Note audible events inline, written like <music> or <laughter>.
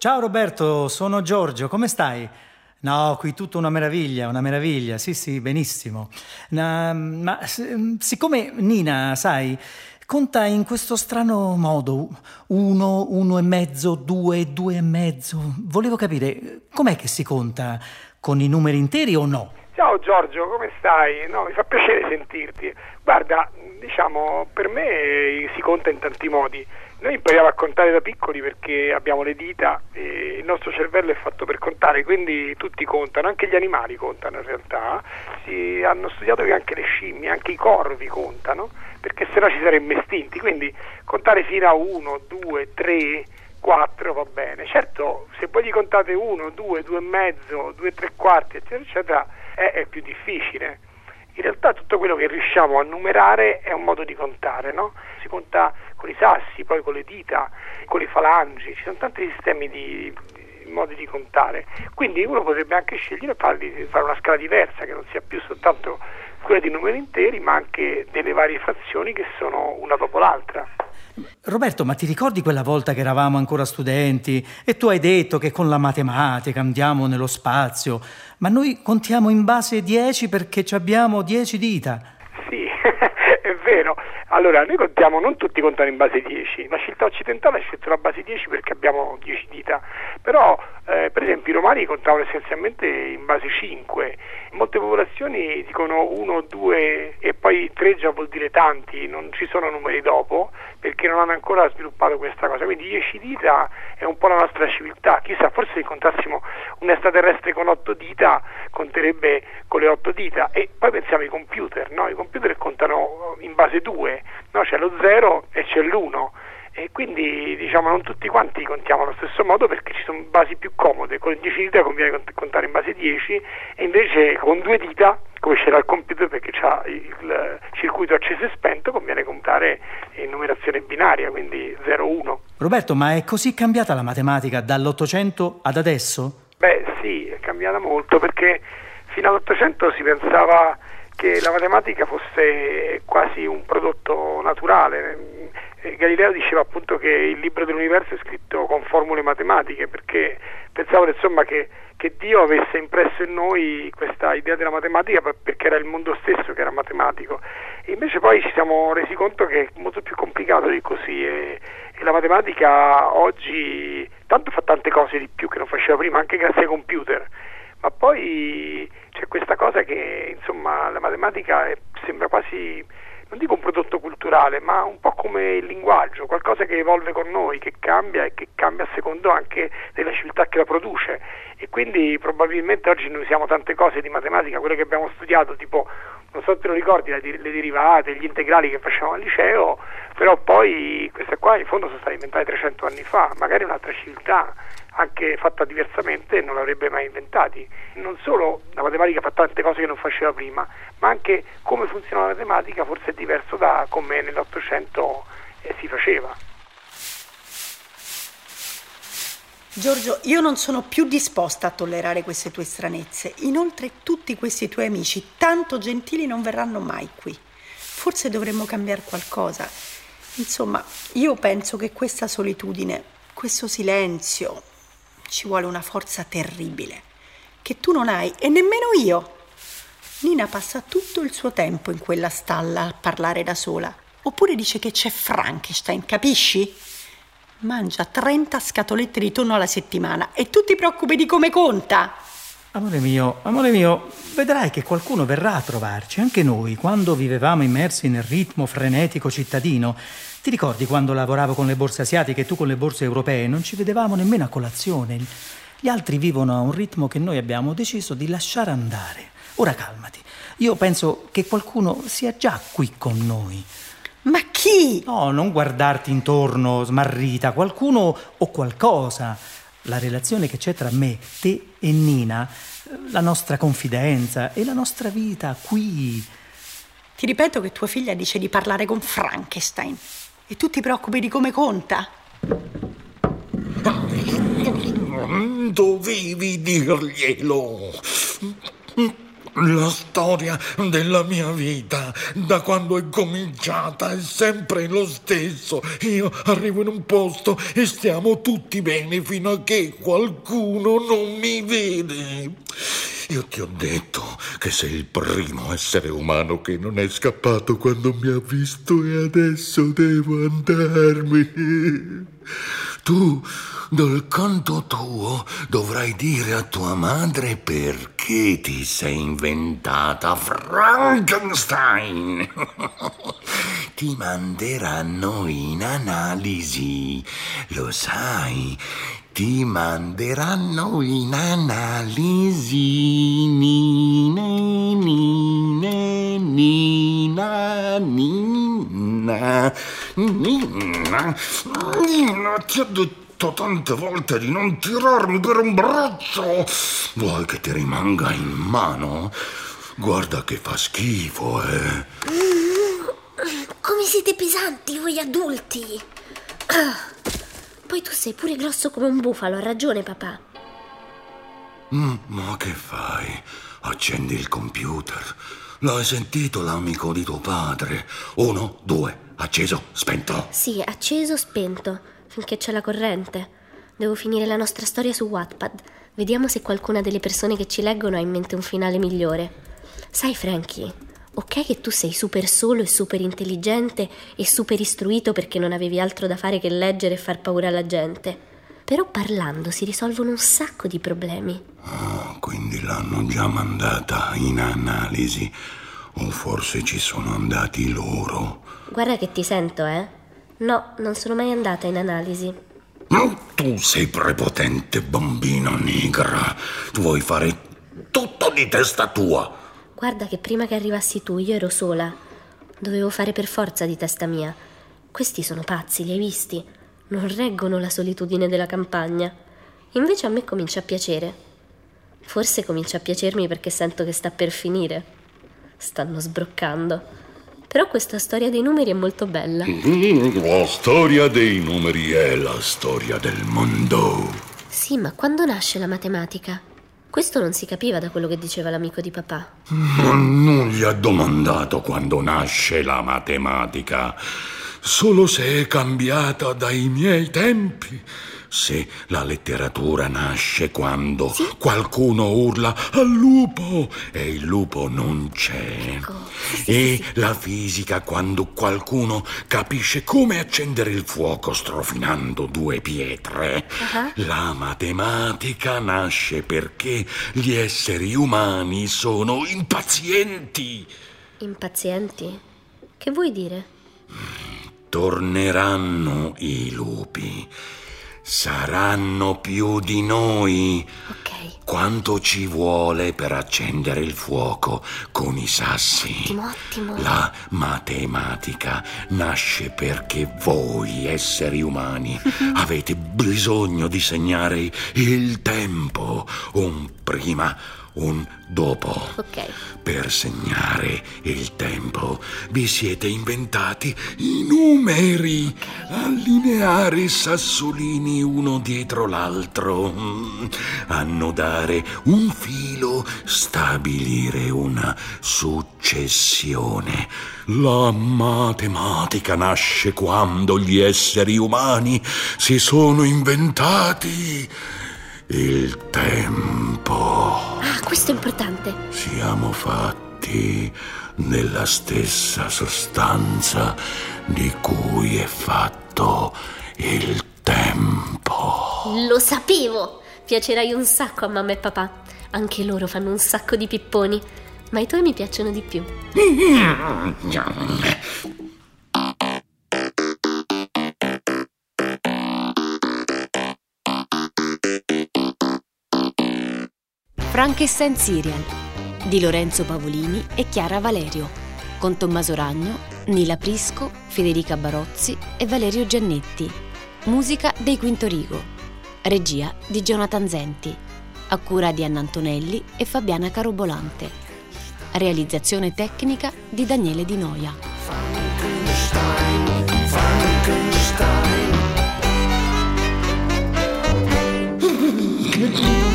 Ciao Roberto, sono Giorgio, come stai? No, qui tutto una meraviglia, una meraviglia, sì sì, benissimo. Na, ma siccome Nina, sai, conta in questo strano modo, uno, uno e mezzo, due, due e mezzo, volevo capire, com'è che si conta? Con i numeri interi o no? Ciao Giorgio, come stai? No, mi fa piacere sentirti. Guarda, diciamo, per me si conta in tanti modi. Noi impariamo a contare da piccoli perché abbiamo le dita e il nostro cervello è fatto per contare, quindi tutti contano, anche gli animali contano in realtà. Si hanno studiato che anche le scimmie, anche i corvi contano, perché sennò ci saremmo estinti. Quindi contare fino a 1, 2, 3, 4 va bene. Certo, se poi gli contate 1, 2, 2 e mezzo, 2 3 quarti, eccetera, eccetera, è, è più difficile in realtà tutto quello che riusciamo a numerare è un modo di contare, no? Si conta con i sassi, poi con le dita, con le falangi, ci sono tanti sistemi di, di modi di contare. Quindi uno potrebbe anche scegliere di fare una scala diversa, che non sia più soltanto quella di numeri interi, ma anche delle varie frazioni che sono una dopo l'altra. Roberto, ma ti ricordi quella volta che eravamo ancora studenti e tu hai detto che con la matematica andiamo nello spazio, ma noi contiamo in base 10 perché abbiamo 10 dita? Sì, <laughs> è vero. Allora, noi contiamo, non tutti contano in base 10, la civiltà occidentale ha scelto la base 10 perché abbiamo 10 dita, però eh, per esempio i romani contavano essenzialmente in base 5, in molte popolazioni dicono 1, 2 e poi 3 già vuol dire tanti, non ci sono numeri dopo perché non hanno ancora sviluppato questa cosa, quindi 10 dita è un po' la nostra civiltà, chissà forse se incontrassimo un extraterrestre con 8 dita conterebbe con le 8 dita. E poi pensiamo ai computer, no? i computer contano in base 2, no? c'è lo 0 e c'è l'1 e quindi diciamo non tutti quanti contiamo allo stesso modo perché ci sono basi più comode, con 10 dita conviene contare in base 10 e invece con due dita come c'era il computer perché c'ha il circuito acceso e spento conviene contare in numerazione binaria, quindi 0-1. Roberto, ma è così cambiata la matematica dall'Ottocento ad adesso? Beh sì, è cambiata molto perché fino all'Ottocento si pensava che la matematica fosse quasi un prodotto naturale. Eh, Galileo diceva appunto che il libro dell'universo è scritto con formule matematiche perché pensavano insomma che, che, Dio avesse impresso in noi questa idea della matematica perché era il mondo stesso che era matematico. E invece poi ci siamo resi conto che è molto più complicato di così e, e la matematica oggi tanto fa tante cose di più che non faceva prima anche grazie ai computer ma poi c'è questa cosa che insomma la matematica è, sembra quasi non dico un prodotto culturale, ma un po' come il linguaggio, qualcosa che evolve con noi, che cambia e che cambia a secondo anche della civiltà che la produce. E quindi probabilmente oggi noi usiamo tante cose di matematica, quelle che abbiamo studiato, tipo, non so se te lo ricordi, le derivate, gli integrali che facevamo al liceo, però poi queste qua in fondo sono state inventate 300 anni fa, magari un'altra civiltà anche fatta diversamente non l'avrebbe mai inventati. Non solo la matematica fa tante cose che non faceva prima, ma anche come funziona la matematica forse è diverso da come nell'Ottocento eh, si faceva. Giorgio, io non sono più disposta a tollerare queste tue stranezze. Inoltre tutti questi tuoi amici, tanto gentili, non verranno mai qui. Forse dovremmo cambiare qualcosa. Insomma, io penso che questa solitudine, questo silenzio, ci vuole una forza terribile, che tu non hai e nemmeno io. Nina passa tutto il suo tempo in quella stalla a parlare da sola. Oppure dice che c'è Frankenstein, capisci? Mangia 30 scatolette di tonno alla settimana e tu ti preoccupi di come conta. Amore mio, amore mio, vedrai che qualcuno verrà a trovarci, anche noi, quando vivevamo immersi nel ritmo frenetico cittadino. Ti ricordi quando lavoravo con le borse asiatiche e tu con le borse europee? Non ci vedevamo nemmeno a colazione. Gli altri vivono a un ritmo che noi abbiamo deciso di lasciare andare. Ora calmati. Io penso che qualcuno sia già qui con noi. Ma chi? No, non guardarti intorno smarrita, qualcuno o qualcosa. La relazione che c'è tra me, te e Nina, la nostra confidenza e la nostra vita qui. Ti ripeto che tua figlia dice di parlare con Frankenstein e tu ti preoccupi di come conta. Dovevi dirglielo. La storia della mia vita, da quando è cominciata, è sempre lo stesso. Io arrivo in un posto e stiamo tutti bene fino a che qualcuno non mi vede. Io ti ho detto che sei il primo essere umano che non è scappato quando mi ha visto e adesso devo andarmi. Tu, dal canto tuo, dovrai dire a tua madre perché ti sei inventata Frankenstein. <laughs> ti manderanno in analisi, lo sai ti manderanno in analisi. Nina, nina, nina, nina, nina, nina, ti ho detto tante volte di non tirarmi per un braccio. Vuoi che ti rimanga in mano? Guarda che fa schifo, eh. Come siete pesanti voi adulti. Poi tu sei pure grosso come un bufalo, ha ragione papà. Mm, ma che fai? Accendi il computer. L'hai sentito l'amico di tuo padre? Uno, due, acceso, spento. Sì, acceso, spento, finché c'è la corrente. Devo finire la nostra storia su Wattpad. Vediamo se qualcuna delle persone che ci leggono ha in mente un finale migliore. Sai, Frankie, Ok che tu sei super solo e super intelligente e super istruito perché non avevi altro da fare che leggere e far paura alla gente. Però parlando si risolvono un sacco di problemi. Oh, quindi l'hanno già mandata in analisi. O forse ci sono andati loro. Guarda che ti sento, eh? No, non sono mai andata in analisi. Tu sei prepotente, bambina nigra. Tu vuoi fare tutto di testa tua. Guarda che prima che arrivassi tu io ero sola. Dovevo fare per forza di testa mia. Questi sono pazzi, li hai visti? Non reggono la solitudine della campagna. Invece a me comincia a piacere. Forse comincia a piacermi perché sento che sta per finire. Stanno sbroccando. Però questa storia dei numeri è molto bella. La storia dei numeri è la storia del mondo. Sì, ma quando nasce la matematica? Questo non si capiva da quello che diceva l'amico di papà. Ma non gli ha domandato quando nasce la matematica, solo se è cambiata dai miei tempi se la letteratura nasce quando sì? qualcuno urla al lupo e il lupo non c'è. Ecco. e la fisica quando qualcuno capisce come accendere il fuoco strofinando due pietre. Uh-huh. La matematica nasce perché gli esseri umani sono impazienti. Impazienti? Che vuoi dire? Torneranno i lupi Saranno più di noi. Ok. Quanto ci vuole per accendere il fuoco con i sassi? Ottimo, ottimo. La matematica nasce perché voi, esseri umani, <laughs> avete bisogno di segnare il tempo, un prima, un dopo. Ok. Per segnare il tempo vi siete inventati i numeri, allineare i sassolini uno dietro l'altro, mm. Annodare un filo, stabilire una successione. La matematica nasce quando gli esseri umani si sono inventati il tempo. Ah, questo è importante. Siamo fatti nella stessa sostanza di cui è fatto il tempo. Lo sapevo! Piacerai un sacco a mamma e papà. Anche loro fanno un sacco di pipponi, ma i tuoi mi piacciono di più. Frankenstein Serial di Lorenzo Pavolini e Chiara Valerio, con Tommaso Ragno, Nila Prisco, Federica Barozzi e Valerio Giannetti. Musica dei Quinto Rigo. Regia di Jonathan Zenti. A cura di Anna Antonelli e Fabiana Carobolante. Realizzazione tecnica di Daniele Di Noia. Frankenstein, Frankenstein.